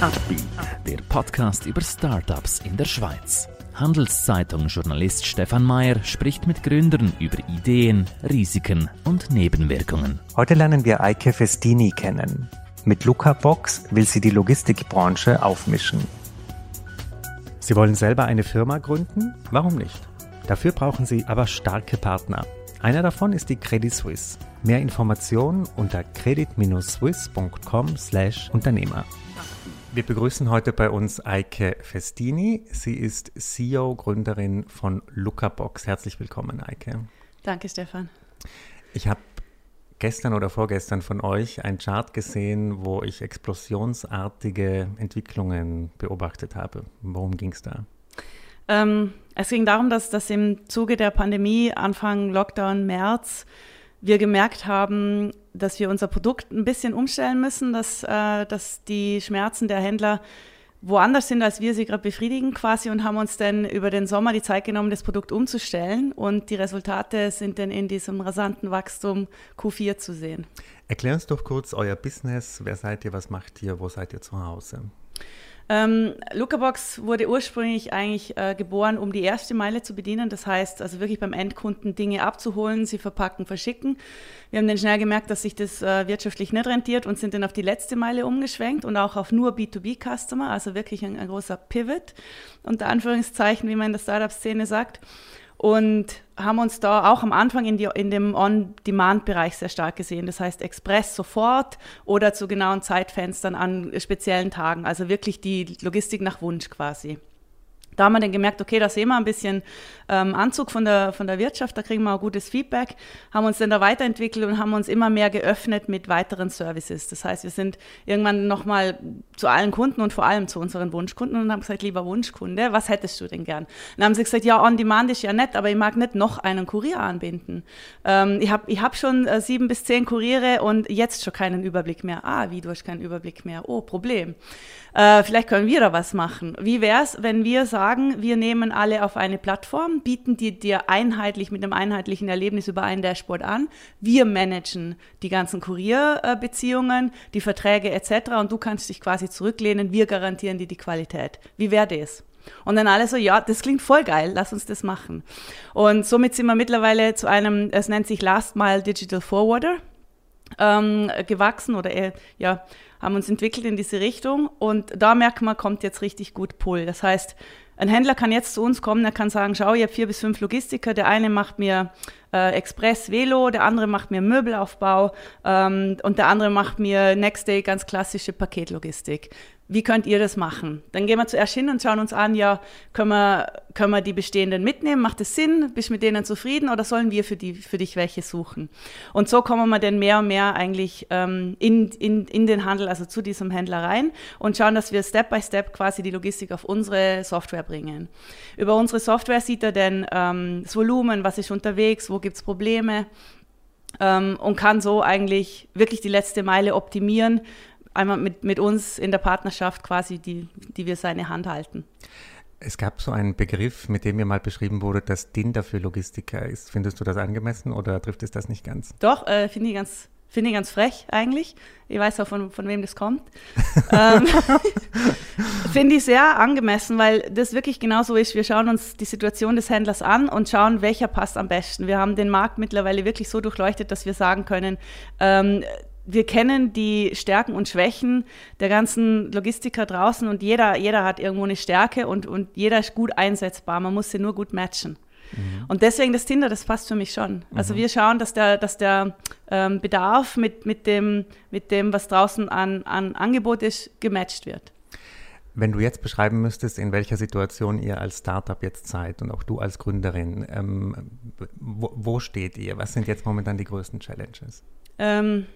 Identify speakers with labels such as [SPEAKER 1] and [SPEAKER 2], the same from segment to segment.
[SPEAKER 1] Upbeat, der Podcast über Startups in der Schweiz. Handelszeitung-Journalist Stefan Mayer spricht mit Gründern über Ideen, Risiken und Nebenwirkungen.
[SPEAKER 2] Heute lernen wir Eike Festini kennen. Mit Luca Box will sie die Logistikbranche aufmischen. Sie wollen selber eine Firma gründen? Warum nicht? Dafür brauchen Sie aber starke Partner. Einer davon ist die Credit Suisse. Mehr Informationen unter credit-swiss.com/Unternehmer. Wir begrüßen heute bei uns Eike Festini. Sie ist CEO, Gründerin von Lucabox. Herzlich willkommen, Eike.
[SPEAKER 3] Danke, Stefan.
[SPEAKER 2] Ich habe gestern oder vorgestern von euch einen Chart gesehen, wo ich explosionsartige Entwicklungen beobachtet habe. Worum ging es da?
[SPEAKER 3] Ähm, es ging darum, dass, dass im Zuge der Pandemie, Anfang Lockdown, März, wir gemerkt haben, dass wir unser Produkt ein bisschen umstellen müssen, dass, äh, dass die Schmerzen der Händler woanders sind, als wir sie gerade befriedigen quasi und haben uns dann über den Sommer die Zeit genommen, das Produkt umzustellen und die Resultate sind dann in diesem rasanten Wachstum Q4 zu sehen.
[SPEAKER 2] Erklär uns doch kurz euer Business. Wer seid ihr? Was macht ihr? Wo seid ihr zu Hause?
[SPEAKER 3] Ähm, Lucabox wurde ursprünglich eigentlich äh, geboren, um die erste Meile zu bedienen. Das heißt, also wirklich beim Endkunden Dinge abzuholen, sie verpacken, verschicken. Wir haben dann schnell gemerkt, dass sich das äh, wirtschaftlich nicht rentiert und sind dann auf die letzte Meile umgeschwenkt und auch auf nur B2B-Customer, also wirklich ein, ein großer Pivot, unter Anführungszeichen, wie man in der Startup-Szene sagt und haben uns da auch am Anfang in, die, in dem On-Demand-Bereich sehr stark gesehen. Das heißt Express sofort oder zu genauen Zeitfenstern an speziellen Tagen. Also wirklich die Logistik nach Wunsch quasi. Da haben wir dann gemerkt, okay, da sehen wir ein bisschen ähm, Anzug von der, von der Wirtschaft, da kriegen wir auch gutes Feedback, haben uns dann da weiterentwickelt und haben uns immer mehr geöffnet mit weiteren Services. Das heißt, wir sind irgendwann nochmal zu allen Kunden und vor allem zu unseren Wunschkunden und haben gesagt, lieber Wunschkunde, was hättest du denn gern? dann haben sie gesagt, ja, On Demand ist ja nett, aber ich mag nicht noch einen Kurier anbinden. Ähm, ich habe ich hab schon äh, sieben bis zehn Kuriere und jetzt schon keinen Überblick mehr. Ah, wie, du hast keinen Überblick mehr? Oh, Problem. Äh, vielleicht können wir da was machen. Wie wäre es, wenn wir sagen, wir nehmen alle auf eine Plattform, bieten die dir einheitlich mit einem einheitlichen Erlebnis über ein Dashboard an. Wir managen die ganzen Kurierbeziehungen, die Verträge etc. Und du kannst dich quasi zurücklehnen. Wir garantieren dir die Qualität. Wie wäre das? Und dann alle so, ja, das klingt voll geil, lass uns das machen. Und somit sind wir mittlerweile zu einem, es nennt sich Last Mile Digital Forwarder ähm, gewachsen oder äh, ja, haben uns entwickelt in diese Richtung und da merkt man, kommt jetzt richtig gut Pull. Das heißt, ein Händler kann jetzt zu uns kommen, er kann sagen, schau, ich habe vier bis fünf Logistiker, der eine macht mir äh, Express Velo, der andere macht mir Möbelaufbau ähm, und der andere macht mir Next Day ganz klassische Paketlogistik wie könnt ihr das machen? Dann gehen wir zuerst hin und schauen uns an, ja, können wir, können wir die bestehenden mitnehmen? Macht es Sinn? Bist du mit denen zufrieden oder sollen wir für, die, für dich welche suchen? Und so kommen wir dann mehr und mehr eigentlich ähm, in, in, in den Handel, also zu diesem Händler rein und schauen, dass wir Step by Step quasi die Logistik auf unsere Software bringen. Über unsere Software sieht er dann ähm, das Volumen, was ist unterwegs, wo gibt es Probleme, ähm, und kann so eigentlich wirklich die letzte Meile optimieren, einmal mit, mit uns in der Partnerschaft quasi, die, die wir seine Hand halten.
[SPEAKER 2] Es gab so einen Begriff, mit dem mir mal beschrieben wurde, dass Tinder für Logistiker ist. Findest du das angemessen oder trifft es das nicht ganz?
[SPEAKER 3] Doch, äh, finde ich ganz Finde ich ganz frech eigentlich. Ich weiß auch, von, von wem das kommt. ähm, Finde ich sehr angemessen, weil das wirklich genauso ist. Wir schauen uns die Situation des Händlers an und schauen, welcher passt am besten. Wir haben den Markt mittlerweile wirklich so durchleuchtet, dass wir sagen können, ähm, wir kennen die Stärken und Schwächen der ganzen Logistiker draußen und jeder, jeder hat irgendwo eine Stärke und, und jeder ist gut einsetzbar. Man muss sie nur gut matchen. Mhm. Und deswegen das Tinder, das passt für mich schon. Also mhm. wir schauen, dass der, dass der ähm, Bedarf mit, mit, dem, mit dem, was draußen an, an Angebot ist, gematcht wird.
[SPEAKER 2] Wenn du jetzt beschreiben müsstest, in welcher Situation ihr als Startup jetzt seid und auch du als Gründerin, ähm, wo, wo, steht ihr? Was sind jetzt momentan die größten Challenges?
[SPEAKER 3] Ähm,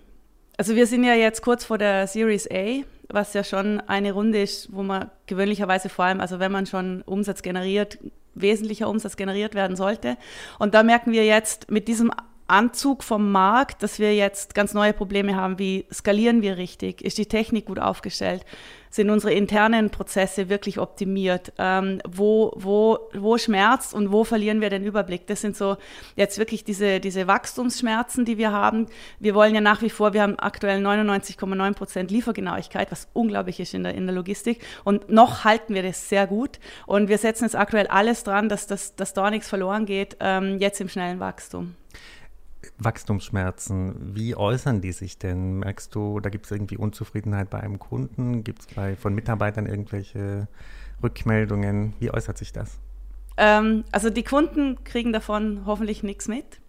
[SPEAKER 3] also wir sind ja jetzt kurz vor der Series A, was ja schon eine Runde ist, wo man gewöhnlicherweise vor allem, also wenn man schon Umsatz generiert, wesentlicher Umsatz generiert werden sollte. Und da merken wir jetzt mit diesem Anzug vom Markt, dass wir jetzt ganz neue Probleme haben, wie skalieren wir richtig, ist die Technik gut aufgestellt, sind unsere internen Prozesse wirklich optimiert, ähm, wo, wo, wo schmerzt und wo verlieren wir den Überblick. Das sind so jetzt wirklich diese, diese Wachstumsschmerzen, die wir haben. Wir wollen ja nach wie vor, wir haben aktuell 99,9 Prozent Liefergenauigkeit, was unglaublich ist in der, in der Logistik und noch halten wir das sehr gut und wir setzen jetzt aktuell alles dran, dass, das, dass da nichts verloren geht, ähm, jetzt im schnellen Wachstum.
[SPEAKER 2] Wachstumsschmerzen, wie äußern die sich denn? Merkst du, da gibt es irgendwie Unzufriedenheit bei einem Kunden? Gibt es von Mitarbeitern irgendwelche Rückmeldungen? Wie äußert sich das?
[SPEAKER 3] Ähm, also die Kunden kriegen davon hoffentlich nichts mit.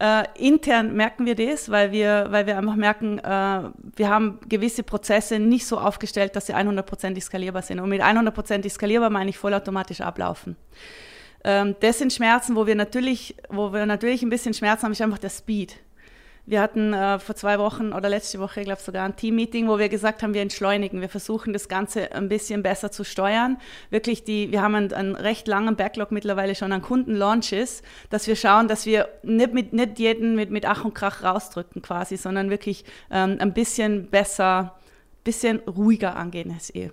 [SPEAKER 3] Äh, intern merken wir das, weil wir, weil wir einfach merken, äh, wir haben gewisse Prozesse nicht so aufgestellt, dass sie 100% skalierbar sind. Und mit 100% skalierbar meine ich vollautomatisch ablaufen. Ähm, das sind Schmerzen, wo wir natürlich, wo wir natürlich ein bisschen Schmerzen haben, ist einfach der Speed. Wir hatten äh, vor zwei Wochen oder letzte Woche, ich glaube sogar ein Team-Meeting, wo wir gesagt haben, wir entschleunigen. Wir versuchen das Ganze ein bisschen besser zu steuern. Wirklich die, wir haben einen, einen recht langen Backlog mittlerweile schon an Kunden-Launches, dass wir schauen, dass wir nicht, mit, nicht jeden mit, mit Ach und Krach rausdrücken quasi, sondern wirklich ähm, ein bisschen besser, bisschen ruhiger angehen als eh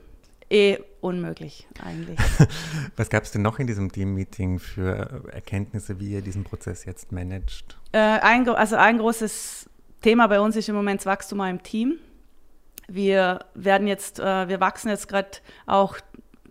[SPEAKER 3] eh unmöglich eigentlich.
[SPEAKER 2] Was gab es denn noch in diesem Team-Meeting für Erkenntnisse, wie ihr diesen Prozess jetzt managt?
[SPEAKER 3] Äh, ein, also ein großes Thema bei uns ist im Moment das Wachstum im Team. Wir werden jetzt, äh, wir wachsen jetzt gerade auch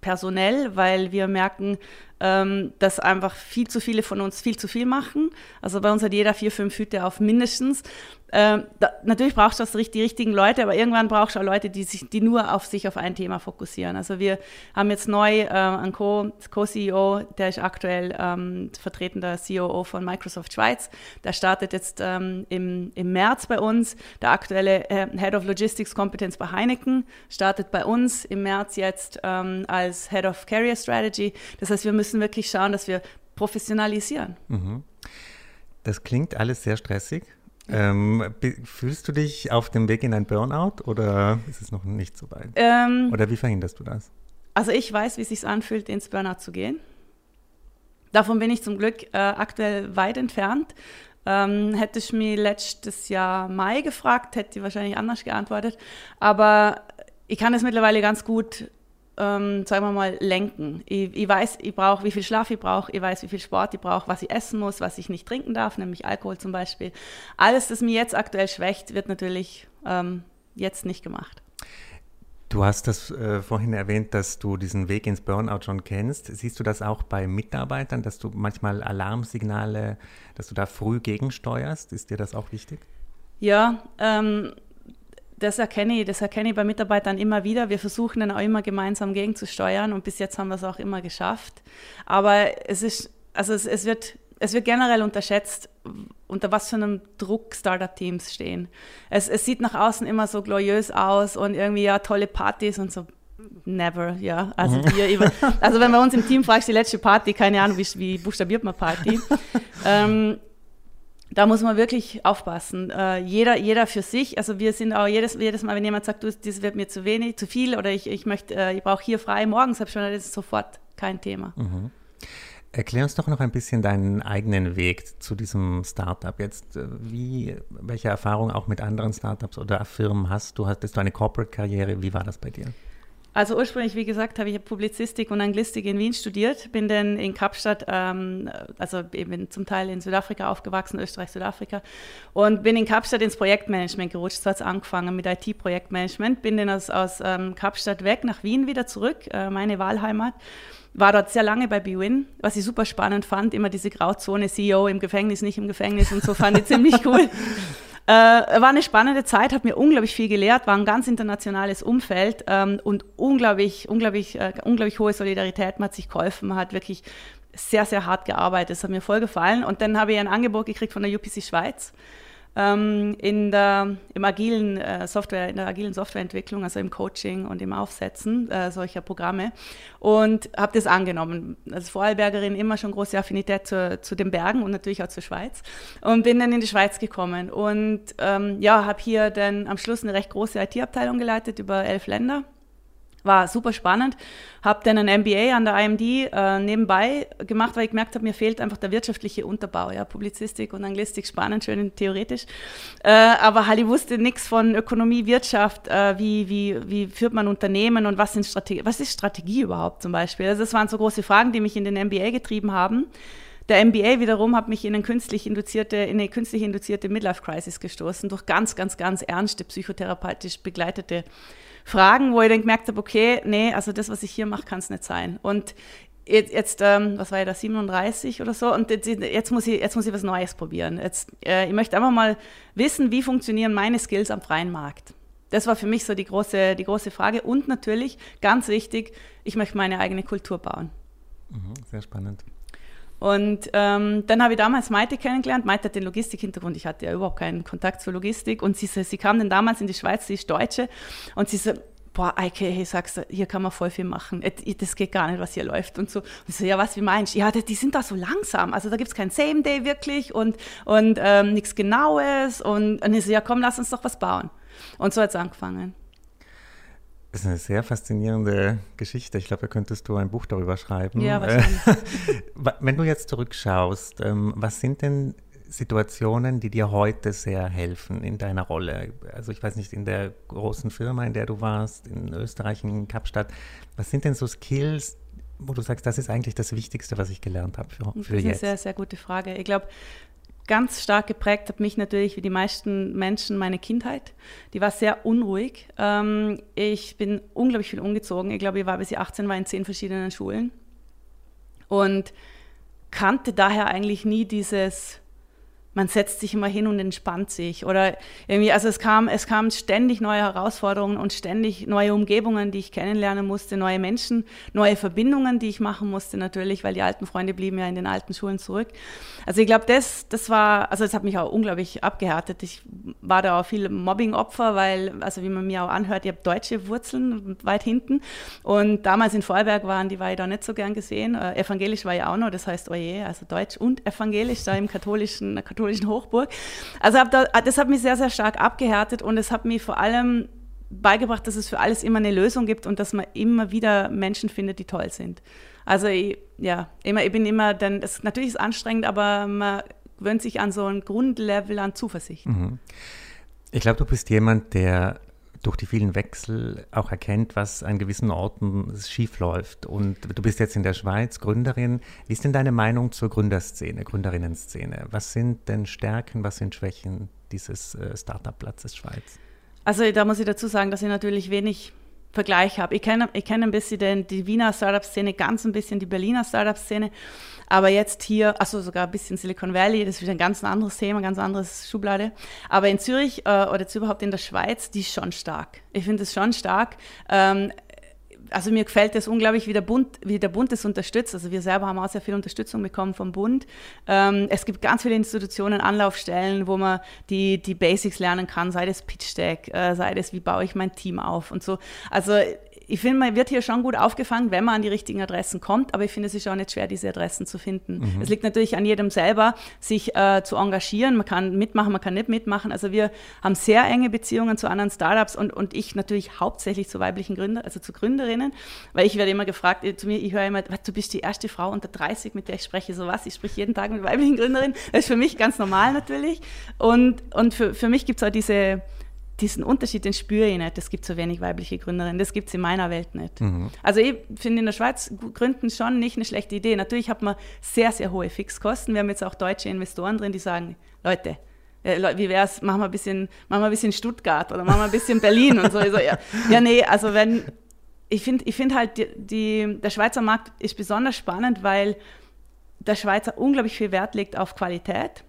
[SPEAKER 3] personell, weil wir merken, ähm, dass einfach viel zu viele von uns viel zu viel machen. Also bei uns hat jeder vier, fünf Hüte auf mindestens. Ähm, da, natürlich brauchst du das, die richtigen Leute, aber irgendwann brauchst du auch Leute, die, sich, die nur auf sich auf ein Thema fokussieren. Also wir haben jetzt neu äh, einen Co-CEO, der ist aktuell ähm, vertretender COO von Microsoft Schweiz. Der startet jetzt ähm, im, im März bei uns. Der aktuelle äh, Head of Logistics Competence bei Heineken startet bei uns im März jetzt ähm, als Head of Carrier Strategy. Das heißt, wir müssen müssen wirklich schauen, dass wir professionalisieren. Mhm.
[SPEAKER 2] Das klingt alles sehr stressig. Ähm, fühlst du dich auf dem Weg in ein Burnout oder ist es noch nicht so weit? Ähm, oder wie verhinderst du das?
[SPEAKER 3] Also ich weiß, wie es sich anfühlt, ins Burnout zu gehen. Davon bin ich zum Glück äh, aktuell weit entfernt. Ähm, hätte ich mich letztes Jahr Mai gefragt, hätte ich wahrscheinlich anders geantwortet. Aber ich kann es mittlerweile ganz gut ähm, sagen wir mal, lenken. Ich, ich weiß, ich brauche, wie viel Schlaf ich brauche, ich weiß, wie viel Sport ich brauche, was ich essen muss, was ich nicht trinken darf, nämlich Alkohol zum Beispiel. Alles, das mir jetzt aktuell schwächt, wird natürlich ähm, jetzt nicht gemacht.
[SPEAKER 2] Du hast das äh, vorhin erwähnt, dass du diesen Weg ins Burnout schon kennst. Siehst du das auch bei Mitarbeitern, dass du manchmal Alarmsignale, dass du da früh gegensteuerst? Ist dir das auch wichtig?
[SPEAKER 3] Ja, ähm, das erkenne ich, das erkenne ich bei Mitarbeitern immer wieder. Wir versuchen dann auch immer gemeinsam gegenzusteuern und bis jetzt haben wir es auch immer geschafft. Aber es ist, also es, es wird, es wird generell unterschätzt, unter was für einem Druck Startup-Teams stehen. Es, es sieht nach außen immer so gloriös aus und irgendwie ja tolle Partys und so Never, ja. Also, mhm. wir, also wenn bei uns im Team fragst, die letzte Party, keine Ahnung, wie, wie buchstabiert man Party. ähm, da muss man wirklich aufpassen. Äh, jeder, jeder für sich. Also wir sind auch jedes, jedes Mal, wenn jemand sagt, du, das wird mir zu wenig, zu viel oder ich, ich möchte, äh, ich brauche hier frei morgens, habe schon, das ist sofort kein Thema. Mhm.
[SPEAKER 2] Erklär uns doch noch ein bisschen deinen eigenen Weg zu diesem Startup. Jetzt, äh, wie, welche Erfahrungen auch mit anderen Startups oder Firmen hast du? Hattest du eine Corporate-Karriere? Wie war das bei dir?
[SPEAKER 3] Also ursprünglich, wie gesagt, habe ich Publizistik und Anglistik in Wien studiert, bin dann in Kapstadt, ähm, also eben zum Teil in Südafrika aufgewachsen, Österreich, Südafrika, und bin in Kapstadt ins Projektmanagement gerutscht. So hat es angefangen mit IT-Projektmanagement, bin dann aus, aus ähm, Kapstadt weg nach Wien wieder zurück, äh, meine Wahlheimat. War dort sehr lange bei BWin, was ich super spannend fand, immer diese Grauzone, CEO im Gefängnis, nicht im Gefängnis und so fand ich ziemlich cool. Äh, war eine spannende Zeit, hat mir unglaublich viel gelehrt, war ein ganz internationales Umfeld ähm, und unglaublich, unglaublich, äh, unglaublich hohe Solidarität. Man hat sich geholfen, man hat wirklich sehr, sehr hart gearbeitet. Das hat mir voll gefallen. Und dann habe ich ein Angebot gekriegt von der UPC Schweiz ähm, in der, im agilen äh, Software, in der agilen Softwareentwicklung, also im Coaching und im Aufsetzen äh, solcher Programme. Und habe das angenommen. Als Vorarlbergerin immer schon große Affinität zu, zu den Bergen und natürlich auch zur Schweiz. Und bin dann in die Schweiz gekommen. Und ähm, ja, habe hier dann am Schluss eine recht große IT-Abteilung geleitet über elf Länder War super spannend. Habe dann ein MBA an der IMD äh, nebenbei gemacht, weil ich gemerkt habe, mir fehlt einfach der wirtschaftliche Unterbau. Ja, Publizistik und Anglistik spannend, schön theoretisch. Äh, aber ich wusste nichts von Ökonomie, Wirtschaft, äh, wie, wie, wie führt man Unternehmen und was, sind Strategie, was ist Strategie überhaupt zum Beispiel. Also das waren so große Fragen, die mich in den MBA getrieben haben. Der MBA wiederum hat mich in, eine künstlich induzierte, in eine künstlich induzierte Midlife-Crisis gestoßen, durch ganz, ganz, ganz ernste psychotherapeutisch begleitete Fragen, wo ich dann gemerkt habe, okay, nee, also das, was ich hier mache, kann es nicht sein. Und jetzt, jetzt ähm, was war ich da, 37 oder so, und jetzt, jetzt, muss, ich, jetzt muss ich was Neues probieren. Jetzt, äh, ich möchte einfach mal wissen, wie funktionieren meine Skills am freien Markt. Das war für mich so die große, die große Frage. Und natürlich, ganz wichtig, ich möchte meine eigene Kultur bauen.
[SPEAKER 2] Mhm, sehr spannend.
[SPEAKER 3] Und ähm, dann habe ich damals Maite kennengelernt. Maite hat den Logistik-Hintergrund. Ich hatte ja überhaupt keinen Kontakt zur Logistik. Und sie, sie kam dann damals in die Schweiz, sie ist Deutsche. Und sie so, boah, Eike, hey, sagst du, hier kann man voll viel machen. Das geht gar nicht, was hier läuft und so. Und ich so, ja, was, wie meinst du? Ja, die sind da so langsam. Also da gibt es kein Same-Day wirklich und, und ähm, nichts Genaues. Und, und ich so, ja, komm, lass uns doch was bauen. Und so hat es angefangen.
[SPEAKER 2] Das ist eine sehr faszinierende Geschichte. Ich glaube, da könntest du ein Buch darüber schreiben.
[SPEAKER 3] Ja, wahrscheinlich.
[SPEAKER 2] Wenn du jetzt zurückschaust, ähm, was sind denn Situationen, die dir heute sehr helfen in deiner Rolle? Also ich weiß nicht, in der großen Firma, in der du warst, in Österreich, in Kapstadt. Was sind denn so Skills, wo du sagst, das ist eigentlich das Wichtigste, was ich gelernt habe für, für
[SPEAKER 3] das
[SPEAKER 2] jetzt? Das ist
[SPEAKER 3] eine sehr, sehr gute Frage. Ich glaube, ganz stark geprägt hat mich natürlich wie die meisten Menschen meine Kindheit. Die war sehr unruhig. Ähm, ich bin unglaublich viel umgezogen. Ich glaube, ich war bis ich 18 war in zehn verschiedenen Schulen und kannte daher eigentlich nie dieses man setzt sich immer hin und entspannt sich. Oder irgendwie, also es kam, es kamen ständig neue Herausforderungen und ständig neue Umgebungen, die ich kennenlernen musste, neue Menschen, neue Verbindungen, die ich machen musste natürlich, weil die alten Freunde blieben ja in den alten Schulen zurück. Also ich glaube, das, das war, also es hat mich auch unglaublich abgehärtet. Ich war da auch viel Mobbing-Opfer, weil, also wie man mir auch anhört, ich habe deutsche Wurzeln weit hinten. Und damals in Vorarlberg waren die war ich da nicht so gern gesehen. Äh, evangelisch war ich auch noch, das heißt oje, also deutsch und evangelisch da im katholischen katholischen Hochburg. Also da, das hat mich sehr, sehr stark abgehärtet und es hat mir vor allem beigebracht, dass es für alles immer eine Lösung gibt und dass man immer wieder Menschen findet, die toll sind. Also ich, ja, immer, ich bin immer, denn es natürlich ist anstrengend, aber man gewöhnt sich an so ein Grundlevel an Zuversicht. Mhm.
[SPEAKER 2] Ich glaube, du bist jemand, der durch die vielen Wechsel auch erkennt, was an gewissen Orten schief läuft. Und du bist jetzt in der Schweiz Gründerin. Wie ist denn deine Meinung zur Gründerszene, Gründerinnenszene? Was sind denn Stärken, was sind Schwächen dieses äh, Startup-Platzes Schweiz?
[SPEAKER 3] Also da muss ich dazu sagen, dass ich natürlich wenig Vergleich habe. Ich kenne ich kenn ein bisschen den, die Wiener Startup-Szene, ganz ein bisschen die Berliner Startup-Szene. Aber jetzt hier, also sogar ein bisschen Silicon Valley, das ist wieder ein ganz anderes Thema, ganz anderes Schublade. Aber in Zürich äh, oder jetzt überhaupt in der Schweiz, die ist schon stark. Ich finde es schon stark. Ähm, also mir gefällt es unglaublich, wie der Bund, wie der Bund das unterstützt. Also wir selber haben auch sehr viel Unterstützung bekommen vom Bund. Ähm, es gibt ganz viele Institutionen, Anlaufstellen, wo man die, die Basics lernen kann, sei das Pitch Deck, äh, sei das, wie baue ich mein Team auf und so. Also ich finde, man wird hier schon gut aufgefangen, wenn man an die richtigen Adressen kommt, aber ich finde, es ist auch nicht schwer, diese Adressen zu finden. Mhm. Es liegt natürlich an jedem selber, sich äh, zu engagieren. Man kann mitmachen, man kann nicht mitmachen. Also wir haben sehr enge Beziehungen zu anderen Startups und, und ich natürlich hauptsächlich zu weiblichen Gründern, also zu Gründerinnen, weil ich werde immer gefragt, äh, zu mir, ich höre immer, du bist die erste Frau unter 30, mit der ich spreche. So was, ich spreche jeden Tag mit weiblichen Gründerinnen. Das ist für mich ganz normal natürlich. Und, und für, für mich gibt es auch diese diesen Unterschied, den spüre ich nicht. Es gibt so wenig weibliche Gründerinnen. Das gibt es in meiner Welt nicht. Mhm. Also ich finde in der Schweiz gründen schon nicht eine schlechte Idee. Natürlich hat man sehr, sehr hohe Fixkosten. Wir haben jetzt auch deutsche Investoren drin, die sagen, Leute, wie wäre es, machen wir ein bisschen, machen wir ein bisschen Stuttgart oder machen wir ein bisschen Berlin und so. so ja. ja, nee, also wenn, ich finde ich find halt, die, die, der Schweizer Markt ist besonders spannend, weil der Schweizer unglaublich viel Wert legt auf Qualität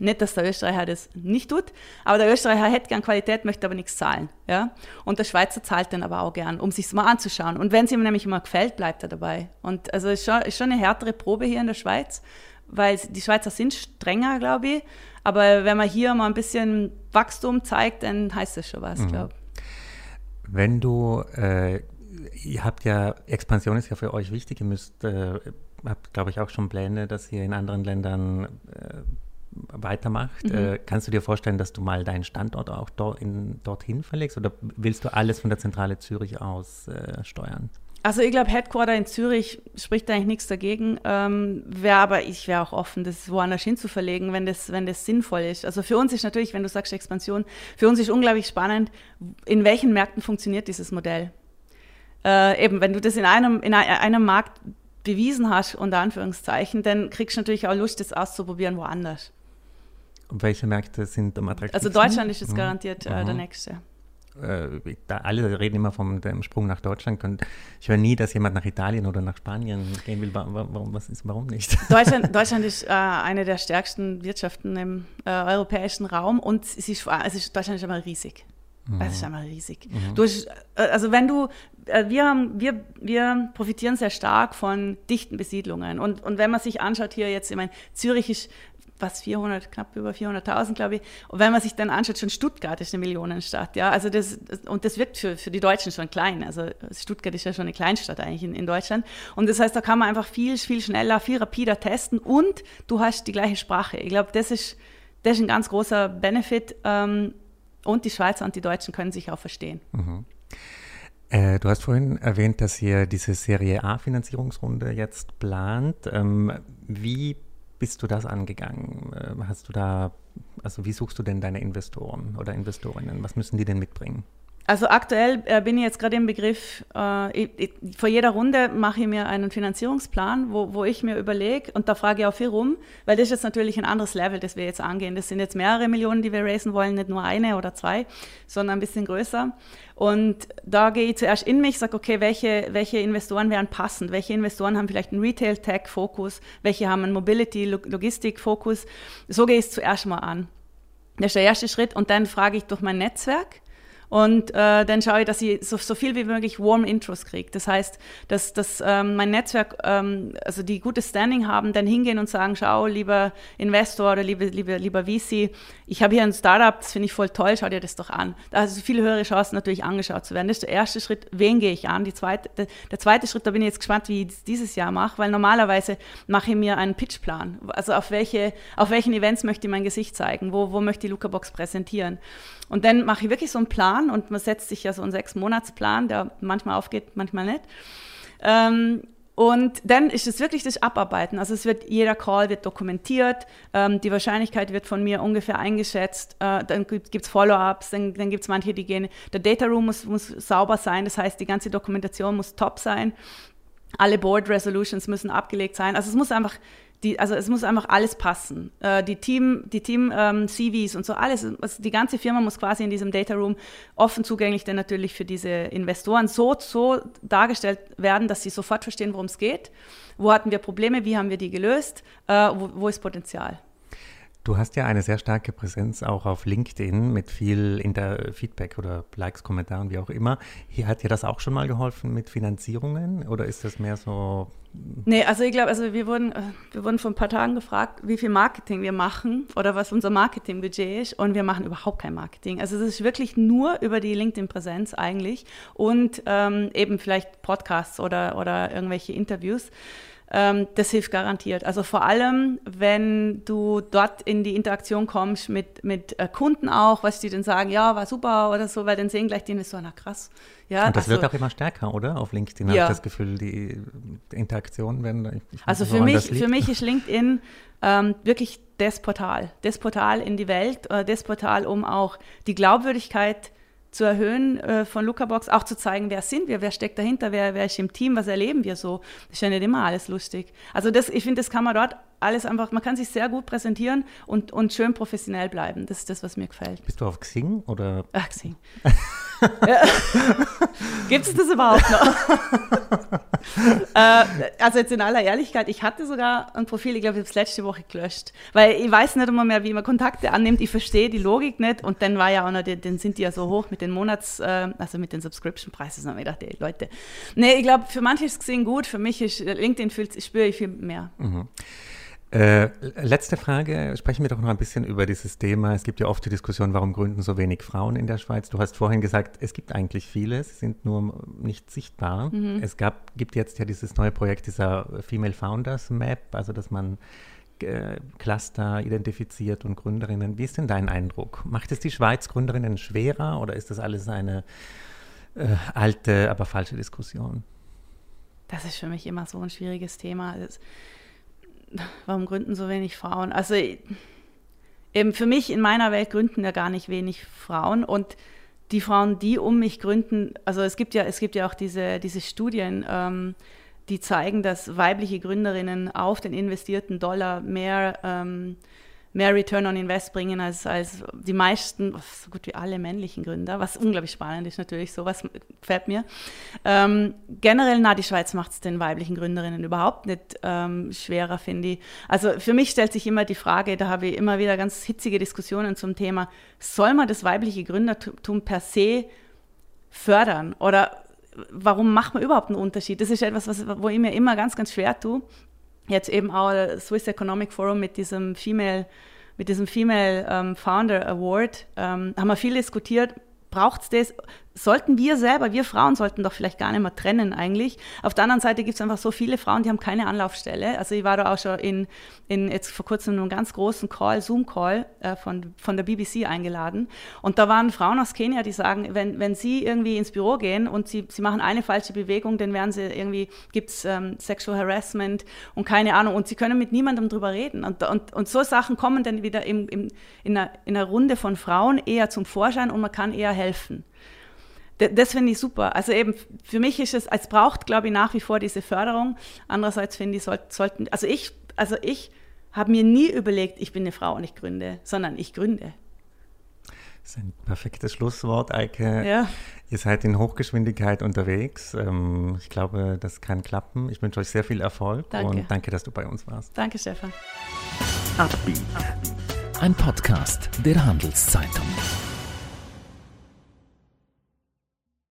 [SPEAKER 3] nicht, dass der Österreicher das nicht tut, aber der Österreicher hätte gern Qualität, möchte aber nichts zahlen. Ja? Und der Schweizer zahlt dann aber auch gern, um sich mal anzuschauen. Und wenn es ihm nämlich immer gefällt, bleibt er dabei. Und also ist schon, ist schon eine härtere Probe hier in der Schweiz, weil die Schweizer sind strenger, glaube ich. Aber wenn man hier mal ein bisschen Wachstum zeigt, dann heißt das schon was, mhm. glaube ich.
[SPEAKER 2] Wenn du, äh, ihr habt ja, Expansion ist ja für euch wichtig, ihr müsst, äh, habt, glaube ich, auch schon Pläne, dass ihr in anderen Ländern äh, weitermacht. Mhm. Äh, kannst du dir vorstellen, dass du mal deinen Standort auch dort in, dorthin verlegst oder willst du alles von der Zentrale Zürich aus äh, steuern?
[SPEAKER 3] Also ich glaube, Headquarter in Zürich spricht eigentlich nichts dagegen. Ähm, wäre aber ich wäre auch offen, das woanders hin zu verlegen, wenn das, wenn das sinnvoll ist. Also für uns ist natürlich, wenn du sagst Expansion, für uns ist unglaublich spannend, in welchen Märkten funktioniert dieses Modell. Äh, eben, wenn du das in einem, in einem Markt bewiesen hast, unter Anführungszeichen, dann kriegst du natürlich auch Lust, das auszuprobieren woanders.
[SPEAKER 2] Welche Märkte sind am attraktivsten?
[SPEAKER 3] Also Deutschland ist jetzt mhm. garantiert äh, der mhm. nächste
[SPEAKER 2] äh, da alle reden immer vom dem Sprung nach Deutschland. Und ich höre nie, dass jemand nach Italien oder nach Spanien gehen will. Warum, was ist, warum nicht?
[SPEAKER 3] Deutschland, Deutschland ist äh, eine der stärksten Wirtschaften im äh, europäischen Raum und es ist, es ist, Deutschland ist einmal riesig. Mhm. Es ist einmal riesig. Mhm. Du hast, äh, also wenn du, äh, wir, haben, wir, wir profitieren sehr stark von dichten Besiedlungen. Und, und wenn man sich anschaut hier jetzt, ich meine, Zürich ist was 400, knapp über 400.000, glaube ich. Und wenn man sich dann anschaut, schon Stuttgart ist eine Millionenstadt, ja. Also das, und das wirkt für, für die Deutschen schon klein. Also Stuttgart ist ja schon eine Kleinstadt eigentlich in, in Deutschland. Und das heißt, da kann man einfach viel, viel schneller, viel rapider testen und du hast die gleiche Sprache. Ich glaube, das ist, das ist ein ganz großer Benefit. Ähm, und die Schweizer und die Deutschen können sich auch verstehen. Mhm.
[SPEAKER 2] Äh, du hast vorhin erwähnt, dass ihr diese Serie A-Finanzierungsrunde jetzt plant. Ähm, wie bist du das angegangen? Ähm, hast du da, also wie suchst du denn deine Investoren oder Investorinnen? Was müssen die denn mitbringen?
[SPEAKER 3] Also aktuell äh, bin ich jetzt gerade im Begriff, äh, ich, ich, vor jeder Runde mache ich mir einen Finanzierungsplan, wo, wo ich mir überlege, und da frage ich auch viel rum, weil das ist jetzt natürlich ein anderes Level, das wir jetzt angehen. Das sind jetzt mehrere Millionen, die wir raisen wollen, nicht nur eine oder zwei, sondern ein bisschen größer. Und da gehe ich zuerst in mich, sage, okay, welche, welche Investoren wären passend? Welche Investoren haben vielleicht einen Retail-Tech-Fokus? Welche haben einen Mobility-Logistik-Fokus? So gehe ich es zuerst mal an. Das ist der erste Schritt. Und dann frage ich durch mein Netzwerk, und äh, dann schaue ich, dass ich so, so viel wie möglich Warm Intros kriege. Das heißt, dass, dass ähm, mein Netzwerk, ähm, also die gutes Standing haben, dann hingehen und sagen, schau, lieber Investor oder liebe, liebe, lieber VC, ich habe hier ein Startup, das finde ich voll toll, schau dir das doch an. Da hast du viele höhere Chancen, natürlich angeschaut zu werden. Das ist der erste Schritt, wen gehe ich an? Die zweite, der, der zweite Schritt, da bin ich jetzt gespannt, wie ich das dieses Jahr mache, weil normalerweise mache ich mir einen Pitchplan. Also auf, welche, auf welchen Events möchte ich mein Gesicht zeigen? Wo, wo möchte ich Luca präsentieren? Und dann mache ich wirklich so einen Plan und man setzt sich ja so einen Sechs-Monats-Plan, der manchmal aufgeht, manchmal nicht. Ähm, und dann ist es wirklich das Abarbeiten. Also es wird, jeder Call wird dokumentiert, ähm, die Wahrscheinlichkeit wird von mir ungefähr eingeschätzt, äh, dann gibt es Follow-ups, dann, dann gibt es manche, die gehen, der Data Room muss, muss sauber sein, das heißt, die ganze Dokumentation muss top sein. Alle Board Resolutions müssen abgelegt sein. Also es muss einfach die, also es muss einfach alles passen. Äh, die Team, die Team ähm, CVs und so alles, also die ganze Firma muss quasi in diesem Data Room offen zugänglich dann natürlich für diese Investoren so, so dargestellt werden, dass sie sofort verstehen, worum es geht. Wo hatten wir Probleme, wie haben wir die gelöst, äh, wo, wo ist Potenzial.
[SPEAKER 2] Du hast ja eine sehr starke Präsenz auch auf LinkedIn mit viel Inter Feedback oder Likes, Kommentaren, wie auch immer. Hier hat dir das auch schon mal geholfen mit Finanzierungen oder ist das mehr so?
[SPEAKER 3] Nee, also ich glaube, also wir wurden, äh, wir wurden vor ein paar Tagen gefragt, wie viel Marketing wir machen oder was unser Marketingbudget ist und wir machen überhaupt kein Marketing. Also es ist wirklich nur über die LinkedIn-Präsenz eigentlich und ähm, eben vielleicht Podcasts oder, oder irgendwelche Interviews. Ähm, das hilft garantiert. Also vor allem, wenn du dort in die Interaktion kommst mit, mit äh, Kunden auch, was die dann sagen, ja, war super oder so, weil dann sehen gleich die Investoren, na krass. Ja,
[SPEAKER 2] Und das also, wird auch immer stärker, oder? Auf LinkedIn ja. habe ich das Gefühl, die, die Interaktionen werden.
[SPEAKER 3] also für mich, für mich ist LinkedIn ähm, wirklich das Portal, das Portal in die Welt, äh, das Portal, um auch die Glaubwürdigkeit zu erhöhen äh, von Lucabox, auch zu zeigen, wer sind wir, wer steckt dahinter, wer, wer ist im Team, was erleben wir so. Das ist ja nicht immer alles lustig. Also das, ich finde, das kann man dort alles einfach, man kann sich sehr gut präsentieren und, und schön professionell bleiben. Das ist das, was mir gefällt.
[SPEAKER 2] Bist du auf Xing oder?
[SPEAKER 3] Ach, Xing. Gibt es das überhaupt noch? äh, also jetzt in aller Ehrlichkeit, ich hatte sogar ein Profil, ich glaube, ich habe es letzte Woche gelöscht, weil ich weiß nicht immer mehr, wie man Kontakte annimmt. Ich verstehe die Logik nicht und dann war ja auch noch, dann sind die ja so hoch mit den Monats, äh, also mit den Subscription-Preisen. Da habe ich gedacht, ey, Leute, nee, ich glaube, für manche ist es gesehen gut, für mich ist LinkedIn fühlt, spüre ich viel mehr. Mhm.
[SPEAKER 2] Äh, letzte Frage, sprechen wir doch noch ein bisschen über dieses Thema. Es gibt ja oft die Diskussion, warum gründen so wenig Frauen in der Schweiz. Du hast vorhin gesagt, es gibt eigentlich viele, sie sind nur nicht sichtbar. Mhm. Es gab, gibt jetzt ja dieses neue Projekt, dieser Female Founders Map, also dass man äh, Cluster identifiziert und Gründerinnen. Wie ist denn dein Eindruck? Macht es die Schweiz Gründerinnen schwerer oder ist das alles eine äh, alte, aber falsche Diskussion?
[SPEAKER 3] Das ist für mich immer so ein schwieriges Thema. Das, warum gründen so wenig Frauen? Also eben für mich in meiner Welt gründen ja gar nicht wenig Frauen und die Frauen, die um mich gründen, also es gibt ja, es gibt ja auch diese, diese Studien, ähm, die zeigen, dass weibliche Gründerinnen auf den investierten Dollar mehr ähm, mehr Return on Invest bringen als, als die meisten, so gut wie alle männlichen Gründer, was unglaublich spannend ist natürlich, sowas gefällt mir. Ähm, generell, na, die Schweiz macht es den weiblichen Gründerinnen überhaupt nicht ähm, schwerer, finde ich. Also für mich stellt sich immer die Frage, da habe ich immer wieder ganz hitzige Diskussionen zum Thema, soll man das weibliche Gründertum per se fördern oder warum macht man überhaupt einen Unterschied? Das ist etwas, was, wo ich mir immer ganz, ganz schwer tue jetzt eben auch das Swiss Economic Forum mit diesem Female, mit diesem Female ähm, Founder Award, ähm, haben wir viel diskutiert, braucht es das? Sollten wir selber, wir Frauen sollten doch vielleicht gar nicht mehr trennen eigentlich. Auf der anderen Seite gibt es einfach so viele Frauen, die haben keine Anlaufstelle. Also ich war da auch schon in, in jetzt vor kurzem in einem ganz großen Call, Zoom-Call äh, von, von der BBC eingeladen. Und da waren Frauen aus Kenia, die sagen, wenn, wenn sie irgendwie ins Büro gehen und sie, sie machen eine falsche Bewegung, dann werden sie irgendwie, gibt es ähm, Sexual Harassment und keine Ahnung. Und sie können mit niemandem drüber reden. Und, und, und so Sachen kommen dann wieder im, im, in, einer, in einer Runde von Frauen eher zum Vorschein und man kann eher helfen. Das finde ich super. Also eben, für mich ist es, es braucht, glaube ich, nach wie vor diese Förderung. Andererseits finde ich, sollten, also ich, also ich habe mir nie überlegt, ich bin eine Frau und ich gründe, sondern ich gründe.
[SPEAKER 2] Das ist ein perfektes Schlusswort, Eike. Ja. Ihr seid in Hochgeschwindigkeit unterwegs. Ähm, ich glaube, das kann klappen. Ich wünsche euch sehr viel Erfolg danke. und danke, dass du bei uns warst.
[SPEAKER 3] Danke, Stefan.
[SPEAKER 1] Ein Podcast der Handelszeitung.